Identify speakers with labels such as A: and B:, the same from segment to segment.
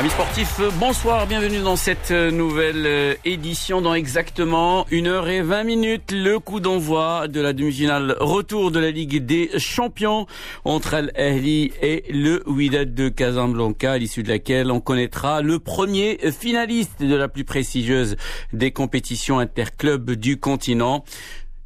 A: Amis sportifs, bonsoir, bienvenue dans cette nouvelle euh, édition dans exactement 1h20 minutes. Le coup d'envoi de la demi-finale retour de la Ligue des Champions entre Al Ahly et le Wydad de Casablanca, à l'issue de laquelle on connaîtra le premier finaliste de la plus prestigieuse des compétitions interclubs du continent.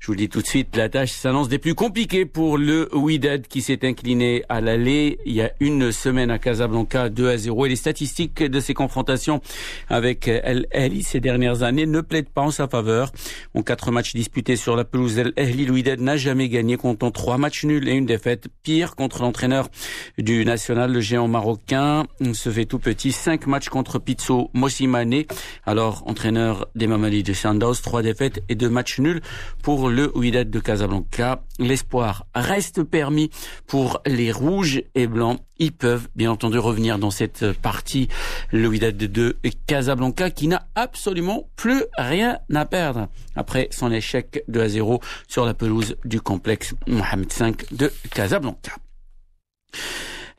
A: Je vous le dis tout de suite, la tâche s'annonce des plus compliquées pour le Wydad qui s'est incliné à l'aller il y a une semaine à Casablanca 2 à 0 et les statistiques de ces confrontations avec El Ahly ces dernières années ne plaident pas en sa faveur. En quatre matchs disputés sur la pelouse Ahly, le Wydad n'a jamais gagné comptant trois matchs nuls et une défaite. Pire contre l'entraîneur du national, le géant marocain, se fait tout petit. Cinq matchs contre Pizzo Mossimane, alors entraîneur des Mamadi de Sandoz, trois défaites et deux matchs nuls pour Wydad de Casablanca. L'espoir reste permis pour les rouges et blancs. Ils peuvent bien entendu revenir dans cette partie. Le Wydad de Casablanca qui n'a absolument plus rien à perdre après son échec de à 0 sur la pelouse du complexe Mohamed V de Casablanca.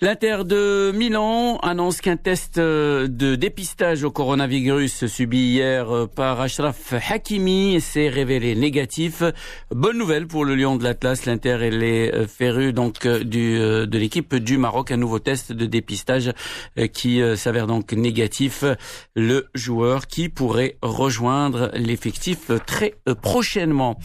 A: L'Inter de Milan annonce qu'un test de dépistage au coronavirus subi hier par Ashraf Hakimi s'est révélé négatif. Bonne nouvelle pour le Lion de l'Atlas, l'Inter et les férus donc de l'équipe du Maroc. Un nouveau test de dépistage qui s'avère donc négatif. Le joueur qui pourrait rejoindre l'effectif très prochainement.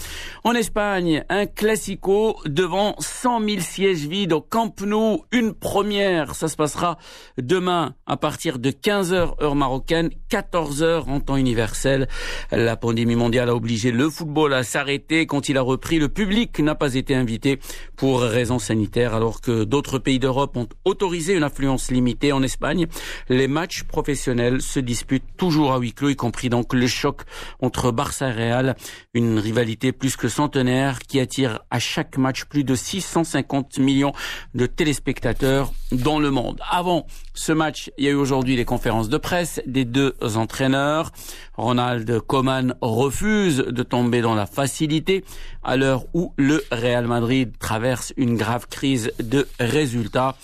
A: En Espagne, un classico devant 100 000 sièges vides au Camp Nou. Une première, ça se passera demain à partir de 15h heure marocaine, 14h en temps universel. La pandémie mondiale a obligé le football à s'arrêter. Quand il a repris, le public n'a pas été invité pour raisons sanitaires alors que d'autres pays d'Europe ont autorisé une affluence limitée en Espagne. Les matchs professionnels se disputent toujours à huis clos, y compris donc le choc entre Barça et Real, une rivalité plus que centenaire qui attire à chaque match plus de 650 millions de téléspectateurs dans le monde. Avant ce match, il y a eu aujourd'hui les conférences de presse des deux entraîneurs. Ronald Koeman refuse de tomber dans la facilité à l'heure où le Real Madrid traverse une grave crise de résultats.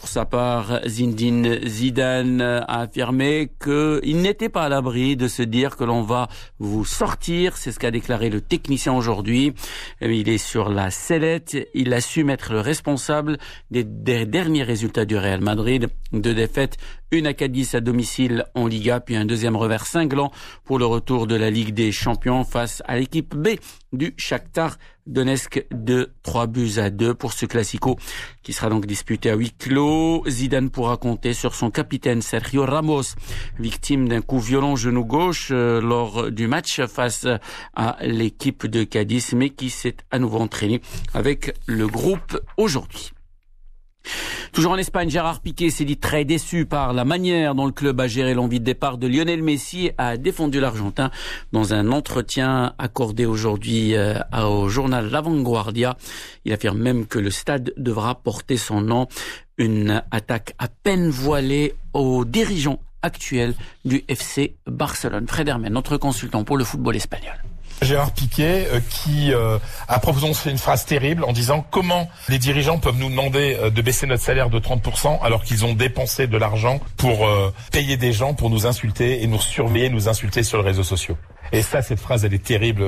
A: Pour sa part, Zindine Zidane a affirmé qu'il n'était pas à l'abri de se dire que l'on va vous sortir. C'est ce qu'a déclaré le technicien aujourd'hui. Il est sur la sellette. Il a su mettre le responsable des, derniers résultats du Real Madrid. Deux défaites, une à Cadiz à domicile en Liga, puis un deuxième revers cinglant pour le retour de la Ligue des Champions face à l'équipe B du Shakhtar Donetsk de 3 buts à 2 pour ce classico qui sera donc disputé à huis clos. Zidane pourra compter sur son capitaine Sergio Ramos, victime d'un coup violent genou gauche euh, lors du match face à l'équipe de Cadiz, mais qui s'est à nouveau entraîné avec le groupe aujourd'hui. Toujours en Espagne, Gérard Piqué s'est dit très déçu par la manière dont le club a géré l'envie de départ de Lionel Messi, a défendu l'Argentin dans un entretien accordé aujourd'hui euh, au journal La Vanguardia. Il affirme même que le stade devra porter son nom. Une attaque à peine voilée aux dirigeants actuels du FC Barcelone. Fred Hermen, notre consultant pour le football espagnol.
B: Gérard Piquet euh, qui euh, a prononcé une phrase terrible en disant comment les dirigeants peuvent nous demander euh, de baisser notre salaire de 30% alors qu'ils ont dépensé de l'argent pour euh, payer des gens pour nous insulter et nous surveiller, nous insulter sur les réseaux sociaux? Et ça, cette phrase, elle est terrible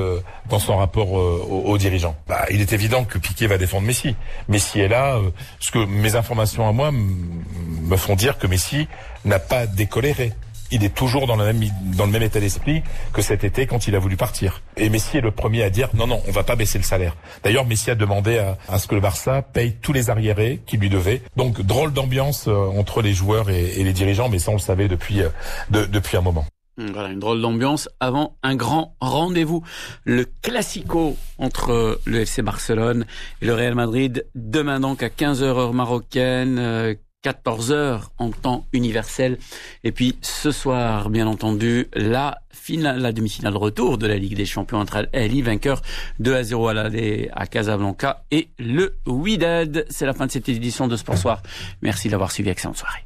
B: dans son rapport aux, dirigeants. Bah, il est évident que Piquet va défendre Messi. Messi est là. Ce que mes informations à moi me font dire que Messi n'a pas décoléré il est toujours dans le même, dans le même état d'esprit que cet été quand il a voulu partir. Et Messi est le premier à dire non, non, on va pas baisser le salaire. D'ailleurs, Messi a demandé à, à, ce que le Barça paye tous les arriérés qu'il lui devait. Donc, drôle d'ambiance euh, entre les joueurs et, et, les dirigeants, mais ça, on le savait depuis, euh, de, depuis un moment.
A: Voilà, une drôle d'ambiance avant un grand rendez-vous. Le Classico entre le FC Barcelone et le Real Madrid. Demain donc à 15h heure marocaine. Euh, 14 heures en temps universel. Et puis ce soir, bien entendu, la finale, la demi-finale retour de la Ligue des Champions entre Ali, vainqueur 2 à 0 à l'aller à Casablanca et le Wydad. C'est la fin de cette édition de Sport Soir. Merci d'avoir suivi. Excellente soirée.